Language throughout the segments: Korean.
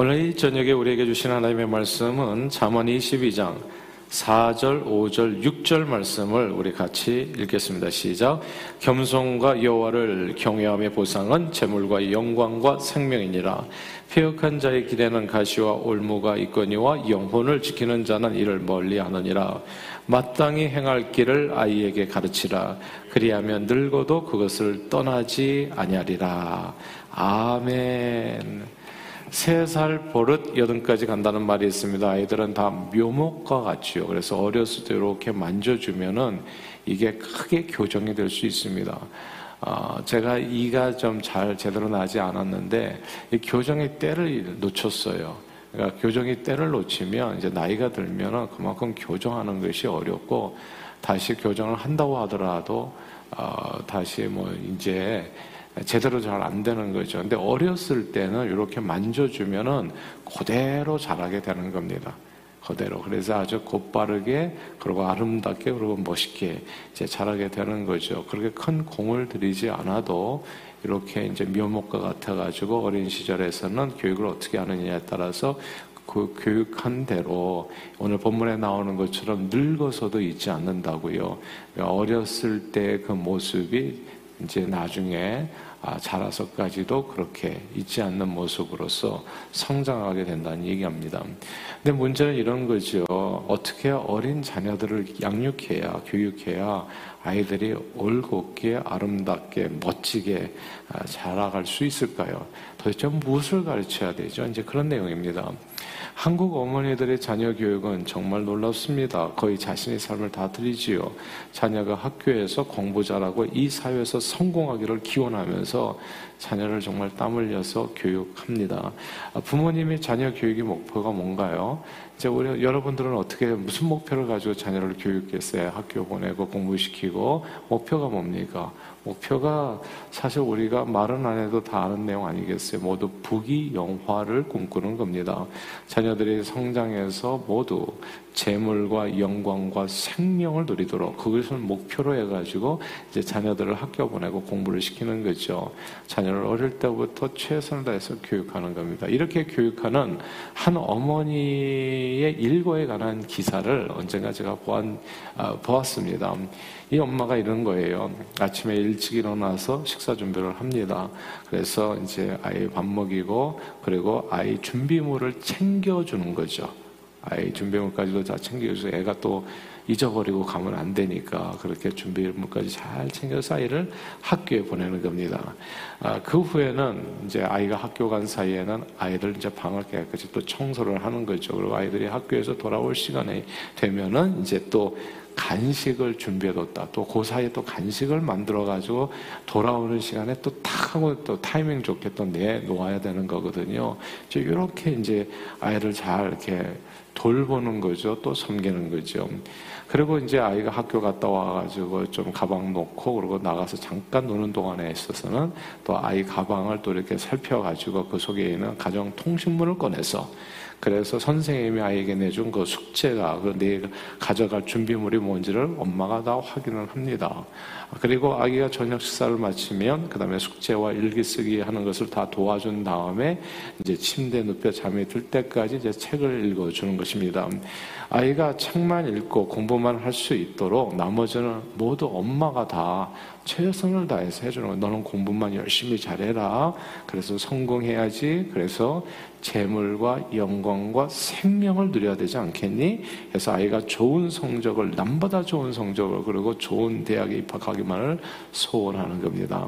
오늘 이 저녁에 우리에게 주신 하나님의 말씀은 잠언 22장 4절, 5절, 6절 말씀을 우리 같이 읽겠습니다. 시작. 겸손과 여호와를 경외함의 보상은 재물과 영광과 생명이니라. 폐역한 자의 길에는 가시와 올무가 있거니와 영혼을 지키는 자는 이를 멀리하느니라. 마땅히 행할 길을 아이에게 가르치라. 그리하면 늙어도 그것을 떠나지 아니하리라. 아멘. 세 살 버릇 여든까지 간다는 말이 있습니다. 아이들은 다 묘목과 같지요. 그래서 어렸을 때 이렇게 만져주면은 이게 크게 교정이 될 수 있습니다. 어, 제가 이가 좀 잘 제대로 나지 않았는데 이 교정의 때를 놓쳤어요. 그러니까 교정의 때를 놓치면 이제 나이가 들면은 그만큼 교정하는 것이 어렵고 다시 교정을 한다고 하더라도 어, 다시 뭐 이제 제대로 잘 안 되는 거죠. 근데 어렸을 때는 이렇게 만져주면은 그대로 자라게 되는 겁니다. 그대로. 그래서 아주 곧바르게, 그리고 아름답게, 그리고 멋있게 이제 자라게 되는 거죠. 그렇게 큰 공을 들이지 않아도 이렇게 이제 묘목과 같아가지고 어린 시절에서는 교육을 어떻게 하느냐에 따라서 그 교육한 대로 오늘 본문에 나오는 것처럼 늙어서도 잊지 않는다고요. 어렸을 때 그 모습이 이제 나중에 아, 자라서까지도 그렇게 잊지 않는 모습으로서 성장하게 된다는 얘기합니다. 근데 문제는 이런 거죠. 어떻게 어린 자녀들을 양육해야, 교육해야 아이들이 올곧게, 아름답게, 멋지게 아, 자라갈 수 있을까요? 도대체 무엇을 가르쳐야 되죠? 이제 그런 내용입니다. 한국 어머니들의 자녀 교육은 정말 놀랍습니다. 거의 자신의 삶을 다 드리지요. 자녀가 학교에서 공부 잘하고 이 사회에서 성공하기를 기원하면서 자녀를 정말 땀 흘려서 교육합니다. 아, 부모님의 자녀 교육의 목표가 뭔가요? 이제 우리 여러분들은 어떻게 무슨 목표를 가지고 자녀를 교육했어요? 학교 보내고 공부시키고 목표가 뭡니까? 목표가 사실 우리가 말은 안 해도 다 아는 내용 아니겠어요? 모두 부귀 영화를 꿈꾸는 겁니다. 자녀들이 성장해서 모두 재물과 영광과 생명을 누리도록 그것을 목표로 해가지고 이제 자녀들을 학교 보내고 공부를 시키는 거죠. 자녀를 어릴 때부터 최선을 다해서 교육하는 겁니다. 이렇게 교육하는 한 어머니의 일과에 관한 기사를 언젠가 제가 보았, 아, 보았습니다. 이 엄마가 이런 거예요. 아침에 일찍 일어나서 식사 준비를 합니다. 그래서 이제 아이 밥 먹이고 그리고 아이 준비물을 챙겨주는 거죠. 아이 준비물까지도 다 챙겨줘서 애가 또 잊어버리고 가면 안 되니까 그렇게 준비물까지 잘 챙겨서 아이를 학교에 보내는 겁니다. 아, 그 후에는 이제 아이가 학교 간 사이에는 아이들 이제 방을 깨끗이 또 청소를 하는 거죠. 그리고 아이들이 학교에서 돌아올 시간이 되면은 이제 또 간식을 준비해뒀다. 또 그 사이에 또 간식을 만들어가지고 돌아오는 시간에 또 탁 하고 또 타이밍 좋게 또 내놓아야 되는 거거든요. 이렇게 이제 아이를 잘 이렇게 돌보는 거죠. 또 섬기는 거죠. 그리고 이제 아이가 학교 갔다 와가지고 좀 가방 놓고 그러고 나가서 잠깐 노는 동안에 있어서는 또 아이 가방을 또 이렇게 살펴가지고 그 속에 있는 가정 통신물을 꺼내서 그래서 선생님이 아이에게 내준 그 숙제가 그내 가져갈 준비물이 뭔지를 엄마가 다 확인을 합니다. 그리고 아기가 저녁 식사를 마치면 그 다음에 숙제와 일기 쓰기 하는 것을 다 도와준 다음에 이제 침대에 눕혀 잠이 들 때까지 이제 책을 읽어 주는 것입니다. 아이가 책만 읽고 공부만 할 수 있도록 나머지는 모두 엄마가 다 최선을 다해서 해주는 거예요. 너는 공부만 열심히 잘해라. 그래서 성공해야지. 그래서 재물과 영광과 생명을 누려야 되지 않겠니? 그래서 아이가 좋은 성적을 남보다 좋은 성적을 그리고 좋은 대학에 입학하 기만을 소원하는 겁니다.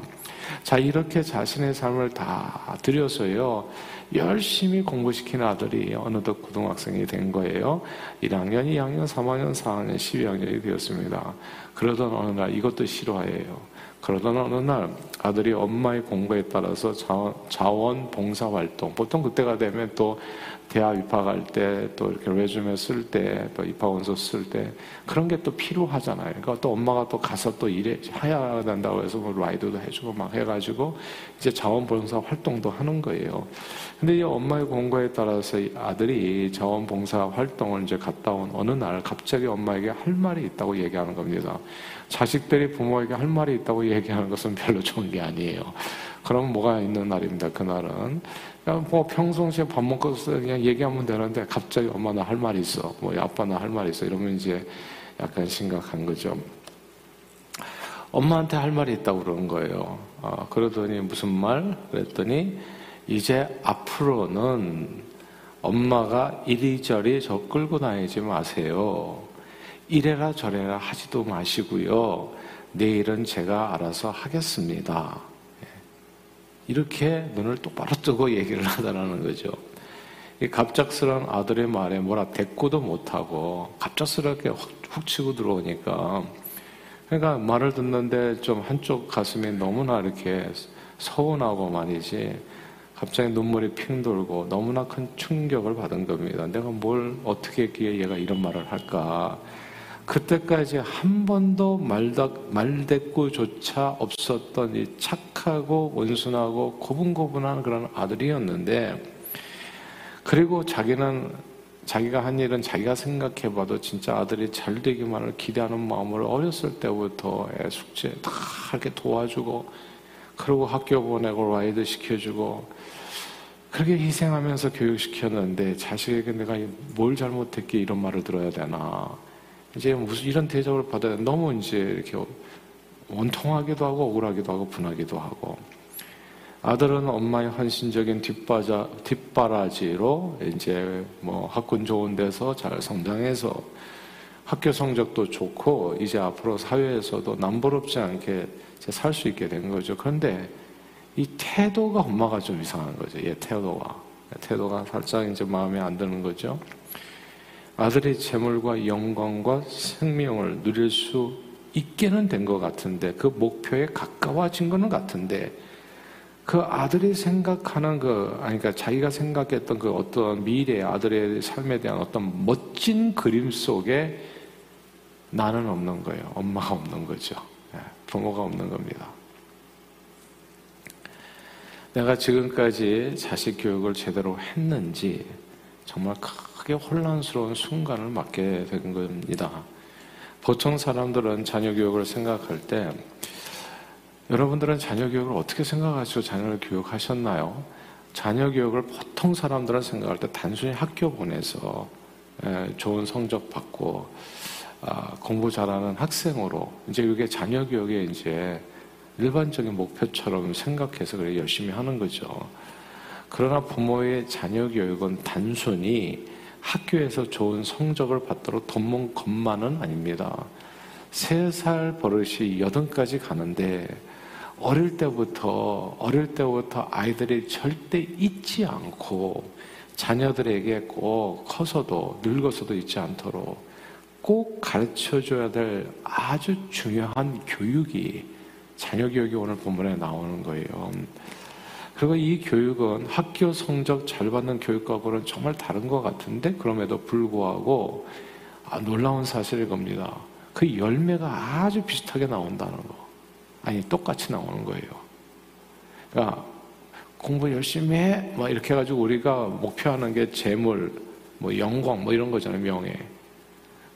자 이렇게 자신의 삶을 다 들여서요 열심히 공부시킨 아들이 어느덧 고등학생이 된 거예요. 1학년, 2학년, 3학년, 4학년, 12학년이 되었습니다. 그러던 어느 날 이것도 싫어해요. 그러던 어느 날 아들이 엄마의 공부에 따라서 자원, 자원 봉사 활동 보통 그때가 되면 또 대학 입학할 때 또 이렇게 레주메 쓸 때 또 입학 원서 쓸 때 그런 게 또 필요하잖아요. 그러니까 또 엄마가 또 가서 또 일해 해야 된다고 해서 뭐 라이드도 해주고 막 해가지고 이제 자원봉사 활동도 하는 거예요. 근데 이 엄마의 공부에 따라서 아들이 자원봉사 활동을 이제 갔다 온 어느 날 갑자기 엄마에게 할 말이 있다고 얘기하는 겁니다. 자식들이 부모에게 할 말이 있다고 얘기하는 것은 별로 좋은 게 아니에요. 그럼 뭐가 있는 날입니다. 그날은. 뭐 평상시에 밥 먹고 그냥 얘기하면 되는데 갑자기 엄마 나 할 말이 있어. 뭐 아빠 나 할 말이 있어. 이러면 이제 약간 심각한 거죠. 엄마한테 할 말이 있다고 그러는 거예요. 아, 그러더니 무슨 말? 그랬더니 이제 앞으로는 엄마가 이리저리 저 끌고 다니지 마세요. 이래라 저래라 하지도 마시고요. 내일은 제가 알아서 하겠습니다. 예. 이렇게 눈을 똑바로 뜨고 얘기를 하다라는 거죠. 이 갑작스러운 아들의 말에 뭐라 대꾸도 못하고 갑작스럽게 훅 치고 들어오니까 그러니까 말을 듣는데 좀 한쪽 가슴이 너무나 이렇게 서운하고 말이지 갑자기 눈물이 핑 돌고 너무나 큰 충격을 받은 겁니다. 내가 뭘 어떻게 했기에 얘가 이런 말을 할까. 그때까지 한 번도 말대꾸조차 없었던 이 착하고 온순하고 고분고분한 그런 아들이었는데 그리고 자기는 자기가 한 일은 자기가 생각해봐도 진짜 아들이 잘 되기만을 기대하는 마음으로 어렸을 때부터 숙제 다 이렇게 도와주고 그리고 학교 보내고 라이드 시켜주고 그렇게 희생하면서 교육시켰는데 자식에게 내가 뭘 잘못했기에 이런 말을 들어야 되나 이제 무슨 이런 대접을 받아야 너무 이제 이렇게 원통하기도 하고 억울하기도 하고 분하기도 하고 아들은 엄마의 헌신적인 뒷바자, 뒷바라지로 이제 뭐 학군 좋은 데서 잘 성장해서 학교 성적도 좋고 이제 앞으로 사회에서도 남부럽지 않게 살 수 있게 된 거죠. 그런데 이 태도가 엄마가 좀 이상한 거죠. 얘 태도가. 태도가 살짝 이제 마음에 안 드는 거죠. 아들이 재물과 영광과 생명을 누릴 수 있게는 된 것 같은데 그 목표에 가까워진 거는 같은데 그 아들이 생각하는 그, 아니, 그러니까 자기가 생각했던 그 어떤 미래 아들의 삶에 대한 어떤 멋진 그림 속에 나는 없는 거예요. 엄마가 없는 거죠. 예, 부모가 없는 겁니다. 내가 지금까지 자식 교육을 제대로 했는지 정말 크게 혼란스러운 순간을 맞게 된 겁니다. 보통 사람들은 자녀 교육을 생각할 때 여러분들은 자녀 교육을 어떻게 생각하시고 자녀를 교육하셨나요? 자녀 교육을 보통 사람들은 생각할 때 단순히 학교 보내서 예, 좋은 성적 받고 아, 공부 잘하는 학생으로 이제 이게 자녀 교육의 이제 일반적인 목표처럼 생각해서 그래 열심히 하는 거죠. 그러나 부모의 자녀 교육은 단순히 학교에서 좋은 성적을 받도록 돈문 것만은 아닙니다. 세 살 버릇이 여든까지 가는데 어릴 때부터 어릴 때부터 아이들이 절대 잊지 않고 자녀들에게 꼭 커서도 늙어서도 잊지 않도록 꼭 가르쳐 줘야 될 아주 중요한 교육이 자녀 교육이 오늘 본문에 나오는 거예요. 그리고 이 교육은 학교 성적 잘 받는 교육과는 정말 다른 것 같은데 그럼에도 불구하고 아, 놀라운 사실일 겁니다. 그 열매가 아주 비슷하게 나온다는 거. 아니 똑같이 나오는 거예요. 그러니까 공부 열심히 해, 막 이렇게 해가지고 우리가 목표하는 게 재물, 뭐 영광, 뭐 이런 거잖아요 명예.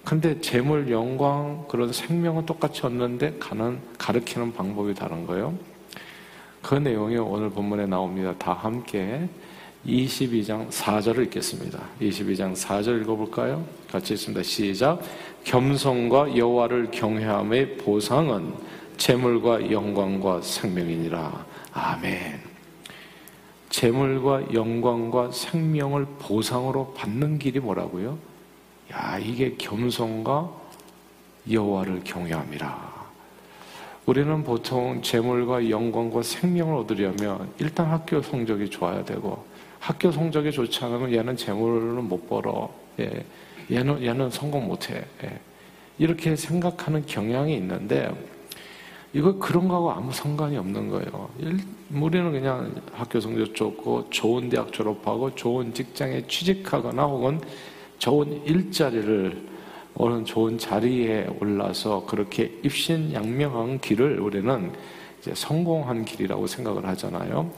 근데 재물, 영광 그런 생명은 똑같이 얻는데 가는 가르치는 방법이 다른 거예요. 그 내용이 오늘 본문에 나옵니다. 다 함께 22장 4절을 읽겠습니다. 22장 4절 읽어볼까요? 같이 읽습니다. 시작. 겸손과 여호와를 경외함의 보상은 재물과 영광과 생명이니라. 아멘. 재물과 영광과 생명을 보상으로 받는 길이 뭐라고요? 야, 이게 겸손과 여호와를 경외함이라. 우리는 보통 재물과 영광과 생명을 얻으려면 일단 학교 성적이 좋아야 되고 학교 성적이 좋지 않으면 얘는 재물은 못 벌어. 예. 얘는 얘는 성공 못 해. 예. 이렇게 생각하는 경향이 있는데 이거 그런 거하고 아무 상관이 없는 거예요. 우리는 그냥 학교 성적 좋고 좋은 대학 졸업하고 좋은 직장에 취직하거나 혹은 좋은 일자리를 오는 좋은 자리에 올라서 그렇게 입신양명한 길을 우리는 성공한 길이라고 생각을 하잖아요.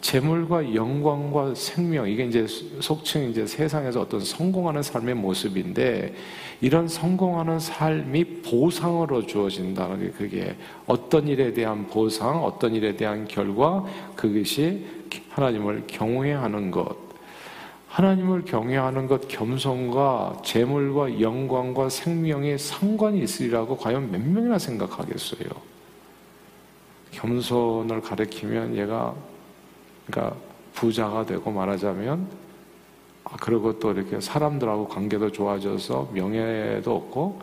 재물과 영광과 생명 이게 이제 속칭 이제 세상에서 어떤 성공하는 삶의 모습인데 이런 성공하는 삶이 보상으로 주어진다는 게 그게 어떤 일에 대한 보상, 어떤 일에 대한 결과 그것이 하나님을 경외하는 것. 하나님을 경외하는 것 겸손과 재물과 영광과 생명에 상관이 있으리라고 과연 몇 명이나 생각하겠어요? 겸손을 가리키면 얘가 그러니까 부자가 되고 말하자면 아, 그리고 또 이렇게 사람들하고 관계도 좋아져서 명예도 없고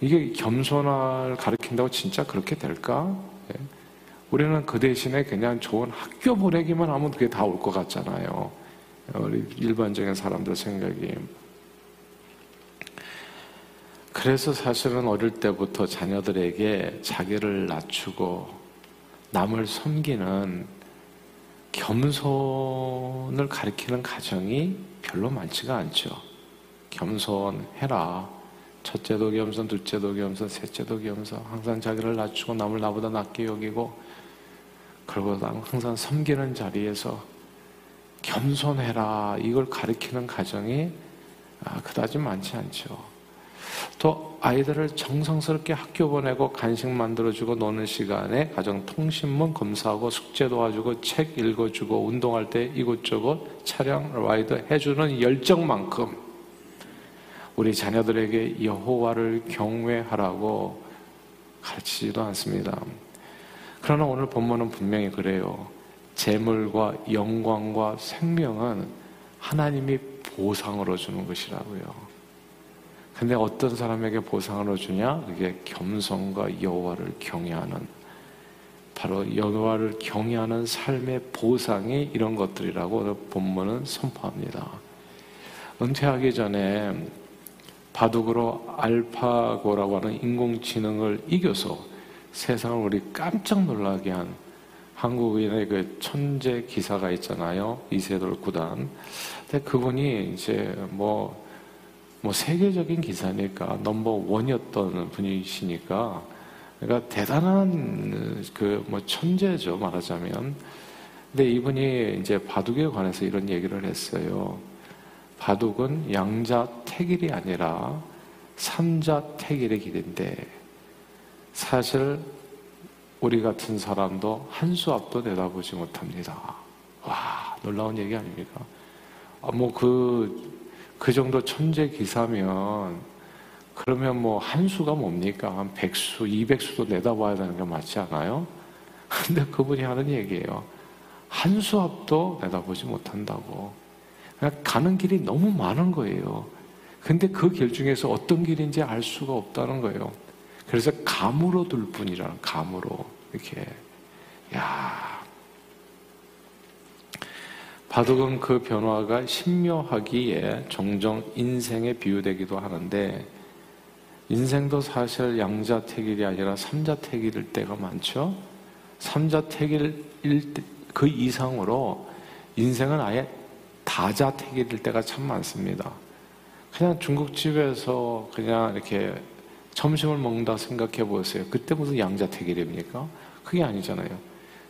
이게 겸손을 가르친다고 진짜 그렇게 될까? 예. 우리는 그 대신에 그냥 좋은 학교 보내기만 하면 그게 다 올 것 같잖아요. 우리 일반적인 사람들 생각이. 그래서 사실은 어릴 때부터 자녀들에게 자기를 낮추고 남을 섬기는 겸손을 가리키는 가정이 별로 많지가 않죠. 겸손해라. 첫째도 겸손, 둘째도 겸손, 셋째도 겸손. 항상 자기를 낮추고 남을 나보다 낮게 여기고, 그리고 항상 섬기는 자리에서 겸손해라. 이걸 가리키는 가정이 아, 그다지 많지 않죠. 또 아이들을 정성스럽게 학교 보내고 간식 만들어주고 노는 시간에 가정 통신문 검사하고 숙제 도와주고 책 읽어주고 운동할 때 이곳저곳 차량 라이드 해주는 열정만큼 우리 자녀들에게 여호와를 경외하라고 가르치지도 않습니다. 그러나 오늘 본문은 분명히 그래요. 재물과 영광과 생명은 하나님이 보상으로 주는 것이라고요. 근데 어떤 사람에게 보상을 주냐? 그게 겸손과 여호와를 경외하는 바로 여호와를 경외하는 삶의 보상이 이런 것들이라고 본문은 선포합니다. 은퇴하기 전에 바둑으로 알파고라고 하는 인공지능을 이겨서 세상을 우리 깜짝 놀라게 한 한국인의 그 천재 기사가 있잖아요. 이세돌 구단. 근데 그분이 이제 뭐 뭐 세계적인 기사니까 넘버 원이었던 분이시니까 그러니까 대단한 그 뭐 천재죠 말하자면 근데 이분이 이제 바둑에 관해서 이런 얘기를 했어요 바둑은 양자택일이 아니라 삼자택일의 길인데 사실 우리 같은 사람도 한 수 앞도 내다보지 못합니다 와 놀라운 얘기 아닙니까 아, 뭐 그 그 정도 천재 기사면 그러면 뭐 한 수가 뭡니까? 한 백수, 이백수도 내다봐야 되는 게 맞지 않아요? 근데 그분이 하는 얘기예요. 한 수 앞도 내다보지 못한다고. 가는 길이 너무 많은 거예요. 근데 그 길 중에서 어떤 길인지 알 수가 없다는 거예요. 그래서 감으로 둘 뿐이라는 감으로 이렇게 야 바둑은 그 변화가 신묘하기에 종종 인생에 비유되기도 하는데 인생도 사실 양자택일이 아니라 삼자택일일 때가 많죠. 삼자택일일 그 이상으로 인생은 아예 다자택일일 때가 참 많습니다. 그냥 중국집에서 그냥 이렇게 점심을 먹는다 생각해 보세요. 그때 무슨 양자택일입니까? 그게 아니잖아요.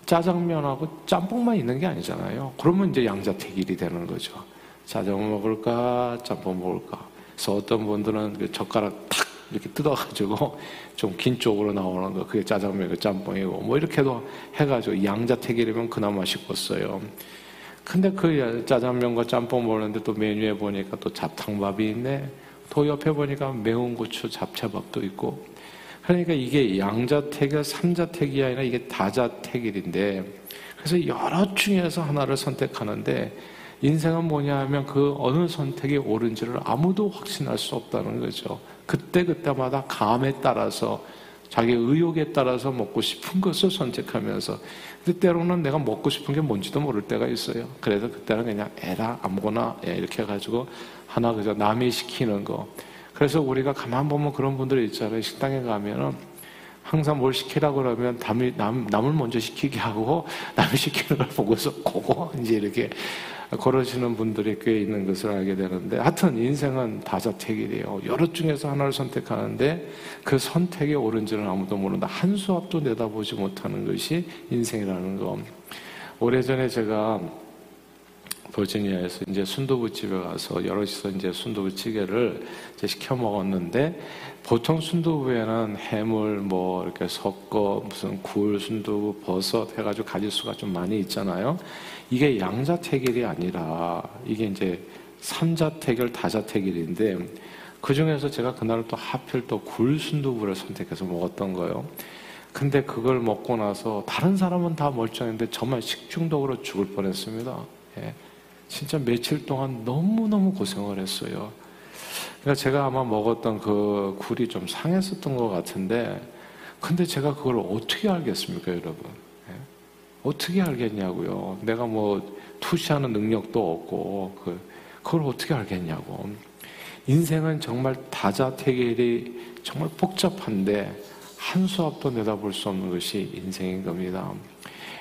짜장면하고 짬뽕만 있는 게 아니잖아요. 그러면 이제 양자택일이 되는 거죠. 짜장면 먹을까, 짬뽕 먹을까. 그래서 어떤 분들은 그 젓가락 탁 이렇게 뜯어가지고 좀 긴 쪽으로 나오는 거, 그게 짜장면, 그 짬뽕이고, 뭐 이렇게도 해가지고 양자택일이면 그나마 싶었어요. 근데 그 짜장면과 짬뽕 먹는데 또 메뉴에 보니까 또 잡탕밥이 있네. 또 옆에 보니까 매운 고추 잡채밥도 있고. 그러니까 이게 양자택일, 삼자택이 아니라 이게 다자택일인데 그래서 여러 중에서 하나를 선택하는데 인생은 뭐냐 하면 그 어느 선택이 옳은지를 아무도 확신할 수 없다는 거죠. 그때그때마다 감에 따라서 자기 의욕에 따라서 먹고 싶은 것을 선택하면서 근데 때로는 내가 먹고 싶은 게 뭔지도 모를 때가 있어요. 그래서 그때는 그냥 에라 아무거나 예, 이렇게 해가지고 하나 그저 남이 시키는 거 그래서 우리가 가만 보면 그런 분들이 있잖아요. 식당에 가면은 항상 뭘 시키라고 그러면 남이, 남, 남을 먼저 시키게 하고 남이 시키는 걸 보고서 고고 이제 이렇게 걸어지는 분들이 꽤 있는 것을 알게 되는데 하여튼 인생은 다자택이래요. 여러 중에서 하나를 선택하는데 그 선택이 옳은지는 아무도 모른다. 한 수 앞도 내다보지 못하는 것이 인생이라는 거. 오래전에 제가 버지니아에서 이제 순두부 집에 가서 여럿이서 이제 순두부 찌개를 이제 시켜 먹었는데 보통 순두부에는 해물 뭐 이렇게 섞어 무슨 굴 순두부 버섯 해가지고 가지수가 좀 많이 있잖아요. 이게 양자택일이 아니라 이게 이제 삼자택일 다자택일인데 그 중에서 제가 그날 또 하필 또 굴 순두부를 선택해서 먹었던 거예요. 근데 그걸 먹고 나서 다른 사람은 다 멀쩡했는데 정말 식중독으로 죽을 뻔했습니다. 예. 진짜 며칠 동안 너무너무 고생을 했어요. 그러니까 제가 아마 먹었던 그 굴이 좀 상했었던 것 같은데, 근데 제가 그걸 어떻게 알겠습니까, 여러분? 예? 어떻게 알겠냐고요. 내가 뭐 투시하는 능력도 없고, 그, 그걸 어떻게 알겠냐고. 인생은 정말 다자태결이 정말 복잡한데, 한 수 앞도 내다볼 수 없는 것이 인생인 겁니다.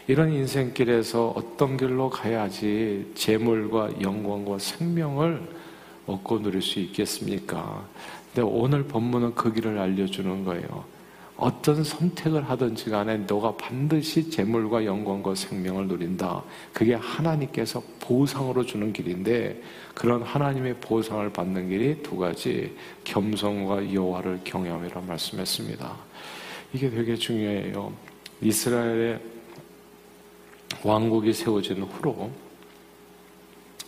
이런 인생길에서 어떤 길로 가야지 재물과 영광과 생명을 얻고 누릴 수 있겠습니까? 근데 오늘 본문은 그 길을 알려주는 거예요. 어떤 선택을 하든지 간에 너가 반드시 재물과 영광과 생명을 누린다. 그게 하나님께서 보상으로 주는 길인데 그런 하나님의 보상을 받는 길이 두 가지 겸손과 여호와를 경외함이라 말씀했습니다. 이게 되게 중요해요. 이스라엘의 왕국이 세워진 후로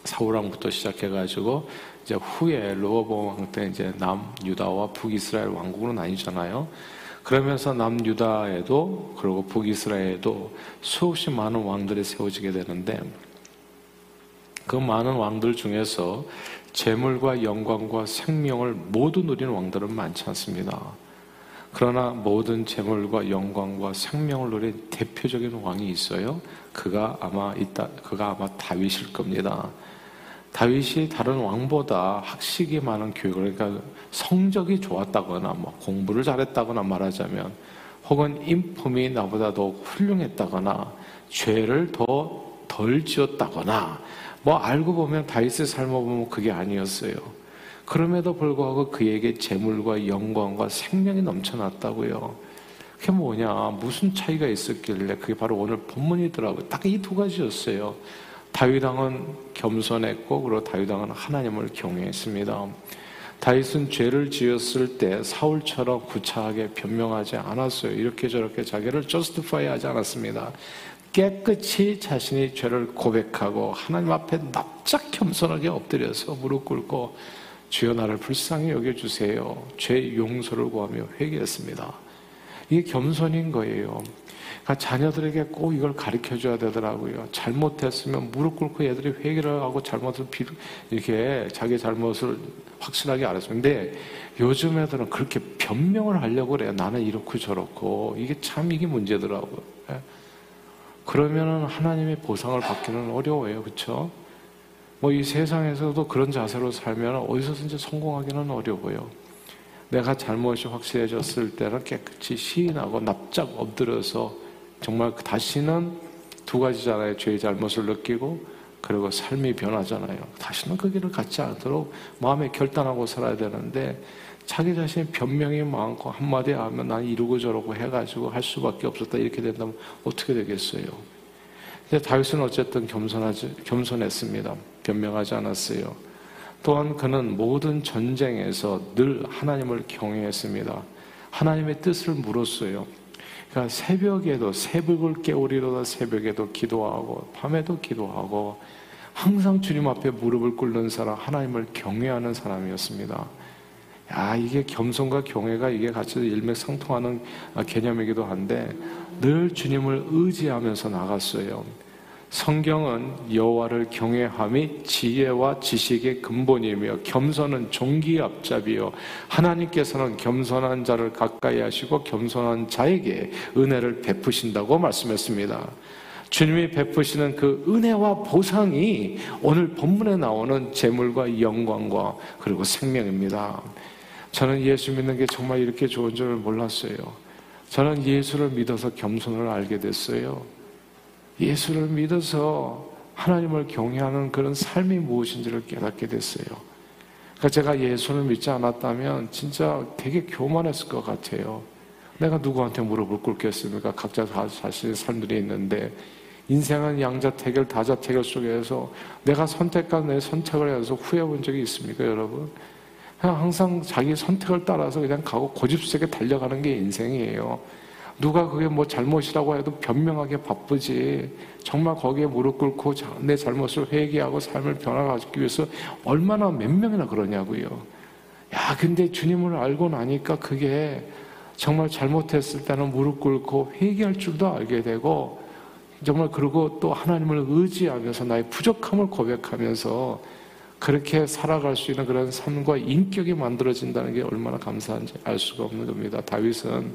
사울왕부터 시작해가지고 이제 후에 로어봉 왕때 이제 남 유다와 북이스라엘 왕국으로 나뉘잖아요. 그러면서 남 유다에도 그리고 북이스라엘에도 수없이 많은 왕들이 세워지게 되는데 그 많은 왕들 중에서 재물과 영광과 생명을 모두 누리는 왕들은 많지 않습니다. 그러나 모든 재물과 영광과 생명을 누린 대표적인 왕이 있어요. 그가 아마 있다, 그가 아마 다윗일 겁니다. 다윗이 다른 왕보다 학식이 많은 교육을, 그러니까 성적이 좋았다거나, 뭐 공부를 잘했다거나 말하자면, 혹은 인품이 나보다 더 훌륭했다거나, 죄를 더 덜 지었다거나, 뭐 알고 보면 다윗의 삶을 보면 그게 아니었어요. 그럼에도 불구하고 그에게 재물과 영광과 생명이 넘쳐났다고요. 그게 뭐냐? 무슨 차이가 있었길래 그게 바로 오늘 본문이더라고요. 딱 이 두 가지였어요. 다윗왕은 겸손했고 그리고 다윗왕은 하나님을 경외했습니다. 다윗은 죄를 지었을 때 사울처럼 구차하게 변명하지 않았어요. 이렇게 저렇게 자기를 저스티파이 하지 않았습니다. 깨끗이 자신이 죄를 고백하고 하나님 앞에 납작 겸손하게 엎드려서 무릎 꿇고 주여 나를 불쌍히 여겨주세요. 죄 용서를 구하며 회개했습니다. 이게 겸손인 거예요. 그러니까 자녀들에게 꼭 이걸 가르쳐 줘야 되더라고요. 잘못했으면 무릎 꿇고 애들이 회개를 하고 잘못을 이렇게 자기 잘못을 확실하게 알았어요. 근데 요즘 애들은 그렇게 변명을 하려고 그래요. 나는 이렇고 저렇고. 이게 참 이게 문제더라고요. 예. 그러면은 하나님의 보상을 받기는 어려워요. 그렇죠? 뭐 이 세상에서도 그런 자세로 살면 어디서든지 성공하기는 어려워요. 내가 잘못이 확실해졌을 때는 깨끗이 시인하고 납작 엎드려서 정말 다시는 두 가지잖아요. 죄의 잘못을 느끼고 그리고 삶이 변하잖아요. 다시는 그 길을 갖지 않도록 마음에 결단하고 살아야 되는데 자기 자신 변명이 많고 한마디 하면 난 이러고 저러고 해가지고 할 수밖에 없었다 이렇게 된다면 어떻게 되겠어요? 근데 다윗은 어쨌든 겸손하지, 겸손했습니다. 변명하지 않았어요. 또한 그는 모든 전쟁에서 늘 하나님을 경외했습니다. 하나님의 뜻을 물었어요. 그러니까 새벽에도 새벽을 깨우리로다 새벽에도 기도하고 밤에도 기도하고 항상 주님 앞에 무릎을 꿇는 사람 하나님을 경외하는 사람이었습니다. 야 이게 겸손과 경외가 이게 같이 일맥상통하는 개념이기도 한데 늘 주님을 의지하면서 나갔어요. 성경은 여호와를 경외함이 지혜와 지식의 근본이며 겸손은 종기 앞잡이요 하나님께서는 겸손한 자를 가까이 하시고 겸손한 자에게 은혜를 베푸신다고 말씀했습니다. 주님이 베푸시는 그 은혜와 보상이 오늘 본문에 나오는 재물과 영광과 그리고 생명입니다. 저는 예수 믿는 게 정말 이렇게 좋은 줄 몰랐어요. 저는 예수를 믿어서 겸손을 알게 됐어요. 예수를 믿어서 하나님을 경외하는 그런 삶이 무엇인지를 깨닫게 됐어요. 그러니까 제가 예수를 믿지 않았다면 진짜 되게 교만했을 것 같아요. 내가 누구한테 무릎을 꿇겠습니까? 각자 자신의 삶들이 있는데 인생은 양자택일, 다자택일 속에서 내가 선택한 내 선택을 해서 후회해본 적이 있습니까, 여러분? 항상 자기 선택을 따라서 그냥 가고 고집스럽게 달려가는 게 인생이에요. 누가 그게 뭐 잘못이라고 해도 변명하기 바쁘지. 정말 거기에 무릎 꿇고 내 잘못을 회개하고 삶을 변화하기 위해서 얼마나 몇 명이나 그러냐고요. 야, 근데 주님을 알고 나니까 그게 정말 잘못했을 때는 무릎 꿇고 회개할 줄도 알게 되고 정말 그러고 또 하나님을 의지하면서 나의 부족함을 고백하면서 그렇게 살아갈 수 있는 그런 삶과 인격이 만들어진다는 게 얼마나 감사한지 알 수가 없는 겁니다. 다윗은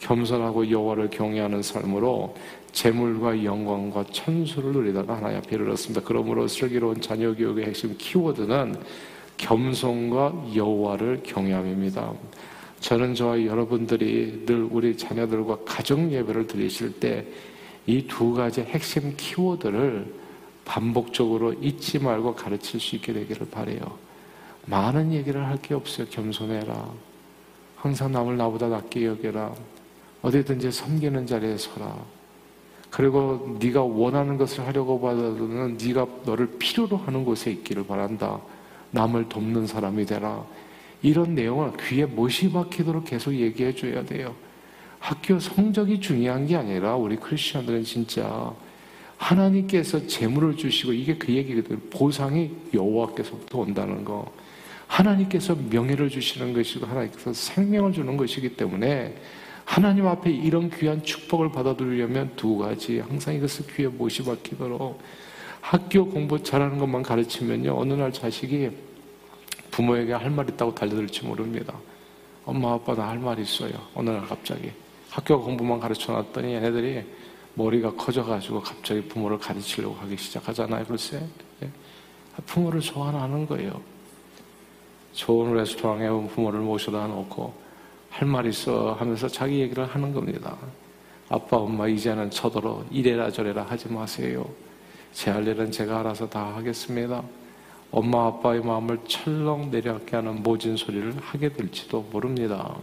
겸손하고 여호와를 경외하는 삶으로 재물과 영광과 천수를 누리다가 하나님 앞에 이르렀습니다. 그러므로 슬기로운 자녀 교육의 핵심 키워드는 겸손과 여호와를 경외함입니다. 저는 저와 여러분들이 늘 우리 자녀들과 가정 예배를 드리실 때 이 두 가지 핵심 키워드를 반복적으로 잊지 말고 가르칠 수 있게 되기를 바래요. 많은 얘기를 할 게 없어요. 겸손해라. 항상 남을 나보다 낫게 여겨라. 어디든지 섬기는 자리에 서라. 그리고 네가 원하는 것을 하려고 봐도는 네가 너를 필요로 하는 곳에 있기를 바란다. 남을 돕는 사람이 되라. 이런 내용을 귀에 못이 박히도록 계속 얘기해 줘야 돼요. 학교 성적이 중요한 게 아니라 우리 크리스천들은 진짜 하나님께서 재물을 주시고 이게 그 얘기거든. 보상이 여호와께서부터 온다는 거. 하나님께서 명예를 주시는 것이고 하나님께서 생명을 주는 것이기 때문에 하나님 앞에 이런 귀한 축복을 받아들이려면 두 가지 항상 이것을 귀에 못이 박히도록 학교 공부 잘하는 것만 가르치면요 어느 날 자식이 부모에게 할 말 있다고 달려들지 모릅니다. 엄마 아빠 나 할 말 있어요. 어느 날 갑자기 학교 공부만 가르쳐 놨더니 얘네들이 머리가 커져가지고 갑자기 부모를 가르치려고 하기 시작하잖아요. 글쎄. 예. 부모를 좋아하는 거예요. 좋은 레스토랑에 온 부모를 모셔다 놓고 할 말 있어 하면서 자기 얘기를 하는 겁니다. 아빠, 엄마, 이제는 저더러 이래라 저래라 하지 마세요. 제 할 일은 제가 알아서 다 하겠습니다. 엄마, 아빠의 마음을 철렁 내려앉게 하는 모진 소리를 하게 될지도 모릅니다.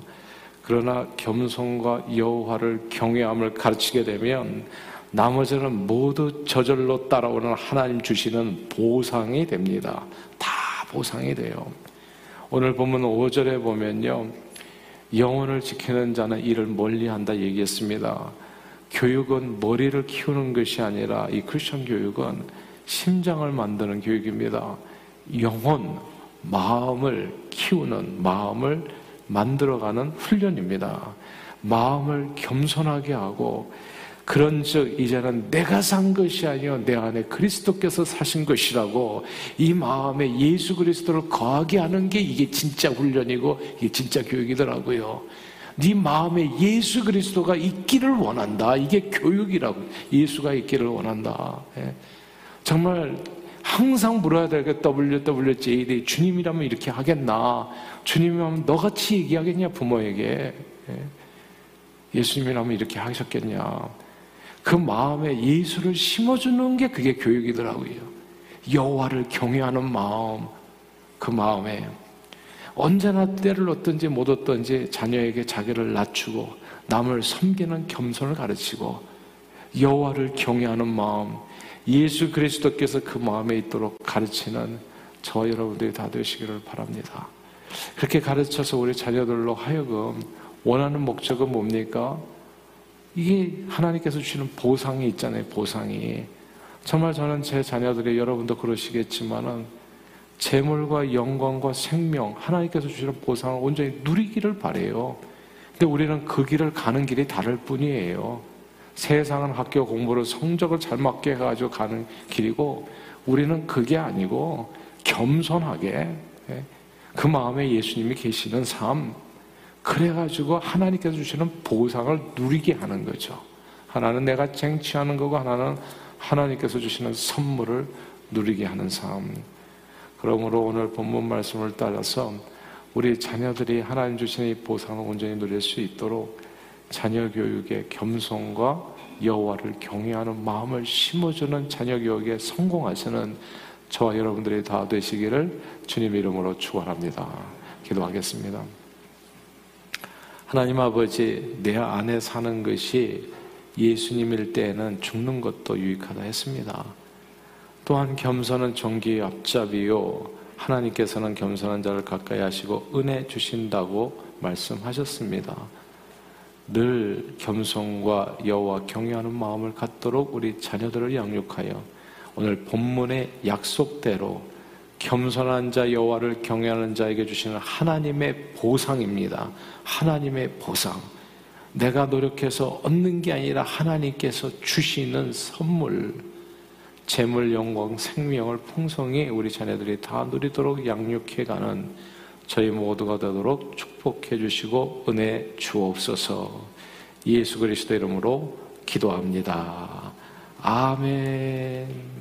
그러나 겸손과 여호와를 경외함을 가르치게 되면 나머지는 모두 저절로 따라오는 하나님 주시는 보상이 됩니다. 다 보상이 돼요. 오늘 보면 5절에 보면요. 영혼을 지키는 자는 이를 멀리 한다 얘기했습니다. 교육은 머리를 키우는 것이 아니라 이 크리스천 교육은 심장을 만드는 교육입니다. 영혼, 마음을 키우는 마음을 만들어가는 훈련입니다. 마음을 겸손하게 하고 그런즉 이제는 내가 산 것이 아니요 내 안에 그리스도께서 사신 것이라고 이 마음에 예수 그리스도를 거하게 하는 게 이게 진짜 훈련이고 이게 진짜 교육이더라고요. 네 마음에 예수 그리스도가 있기를 원한다. 이게 교육이라고 예수가 있기를 원한다. 예. 정말 항상 물어야 될게 WWJD 주님이라면 이렇게 하겠나? 주님이라면 너같이 얘기하겠냐 부모에게? 예. 예수님이라면 이렇게 하셨겠냐? 그 마음에 예수를 심어주는 게 그게 교육이더라고요. 여호와를 경외하는 마음, 그 마음에 언제나 때를 얻든지 못 얻든지 자녀에게 자기를 낮추고 남을 섬기는 겸손을 가르치고 여호와를 경외하는 마음, 예수 그리스도께서 그 마음에 있도록 가르치는 저 여러분들이 다 되시기를 바랍니다. 그렇게 가르쳐서 우리 자녀들로 하여금 원하는 목적은 뭡니까? 이게 하나님께서 주시는 보상이 있잖아요, 보상이. 정말 저는 제 자녀들이 여러분도 그러시겠지만은 재물과 영광과 생명, 하나님께서 주시는 보상을 온전히 누리기를 바래요. 근데 우리는 그 길을 가는 길이 다를 뿐이에요. 세상은 학교 공부를 성적을 잘 맞게 해가지고 가는 길이고 우리는 그게 아니고 겸손하게 예, 그 마음에 예수님이 계시는 삶 그래가지고 하나님께서 주시는 보상을 누리게 하는 거죠. 하나는 내가 쟁취하는 거고 하나는 하나님께서 주시는 선물을 누리게 하는 삶. 그러므로 오늘 본문 말씀을 따라서 우리 자녀들이 하나님 주시는 이 보상을 온전히 누릴 수 있도록 자녀 교육의 겸손과 여호와를 경외하는 마음을 심어주는 자녀 교육에 성공하시는 저와 여러분들이 다 되시기를 주님 이름으로 축원합니다. 기도하겠습니다. 하나님 아버지 내 안에 사는 것이 예수님일 때에는 죽는 것도 유익하다 했습니다. 또한 겸손은 정기의 앞잡이요. 하나님께서는 겸손한 자를 가까이 하시고 은혜 주신다고 말씀하셨습니다. 늘 겸손과 여호와 경외하는 마음을 갖도록 우리 자녀들을 양육하여 오늘 본문의 약속대로 겸손한 자 여호와를 경외하는 자에게 주시는 하나님의 보상입니다. 하나님의 보상. 내가 노력해서 얻는 게 아니라 하나님께서 주시는 선물, 재물, 영광, 생명을 풍성히 우리 자녀들이 다 누리도록 양육해가는 저희 모두가 되도록 축복해 주시고 은혜 주옵소서 예수 그리스도 이름으로 기도합니다. 아멘.